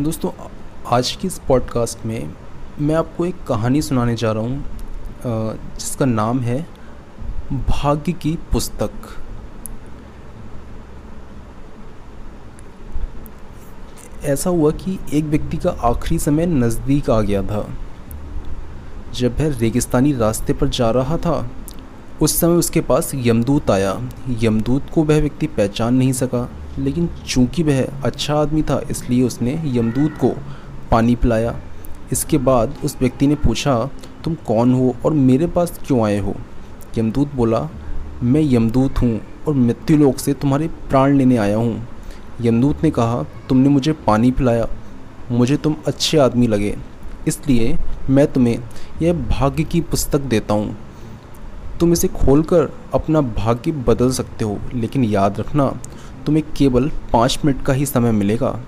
दोस्तों, आज की इस पॉडकास्ट में मैं आपको एक कहानी सुनाने जा रहा हूँ जिसका नाम है भाग्य की पुस्तक। ऐसा हुआ कि एक व्यक्ति का आखिरी समय नज़दीक आ गया था। जब वह रेगिस्तानी रास्ते पर जा रहा था, उस समय उसके पास यमदूत आया। यमदूत को वह व्यक्ति पहचान नहीं सका। लेकिन चूँकि वह अच्छा आदमी था, इसलिए उसने यमदूत को पानी पिलाया। इसके बाद उस व्यक्ति ने पूछा, तुम कौन हो और मेरे पास क्यों आए हो? यमदूत बोला, मैं यमदूत हूँ और मृत्युलोक से तुम्हारे प्राण लेने आया हूँ। यमदूत ने कहा, तुमने मुझे पानी पिलाया। मुझे तुम अच्छे आदमी लगे। इसलिए मैं तुम्हें यह भाग्य की पुस्तक देता हूँ। तुम इसे खोलकर अपना भाग्य बदल सकते हो, लेकिन याद रखना तुम्हें केवल पाँच मिनट का ही समय मिलेगा।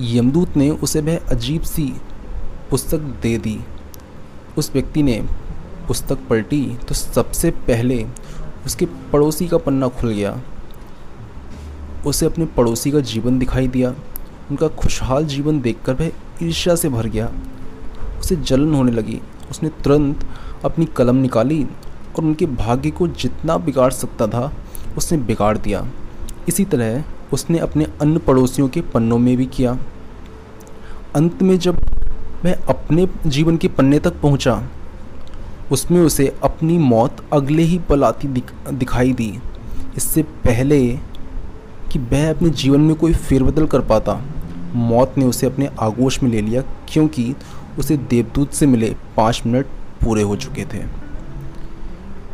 यमदूत ने उसे वह अजीब सी पुस्तक दे दी। उस व्यक्ति ने पुस्तक पलटी तो सबसे पहले उसके पड़ोसी का पन्ना खुल गया। उसे अपने पड़ोसी का जीवन दिखाई दिया। उनका खुशहाल जीवन देखकर वह ईर्ष्या से भर गया। उसे जलन होने लगी। उसने तुरंत अपनी कलम निकाली और उनके भाग्य को जितना बिगाड़ सकता था, उसने बिगाड़ दिया। इसी तरह उसने अपने अन्य पड़ोसियों के पन्नों में भी किया। अंत में जब वह अपने जीवन के पन्ने तक पहुँचा उसमें उसे अपनी मौत अगले ही पल आती दिख, दिखाई दी। इससे पहले कि वह अपने जीवन में कोई फेरबदल कर पाता मौत ने उसे अपने आगोश में ले लिया क्योंकि उसे देवदूत से मिले पाँच मिनट पूरे हो चुके थे।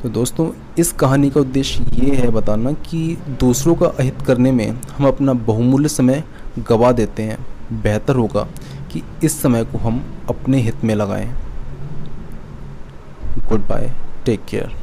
तो दोस्तों, इस कहानी का उद्देश्य ये है बताना कि दूसरों का अहित करने में हम अपना बहुमूल्य समय गवा देते हैं। बेहतर होगा कि इस समय को हम अपने हित में लगाएँ। Good bye take care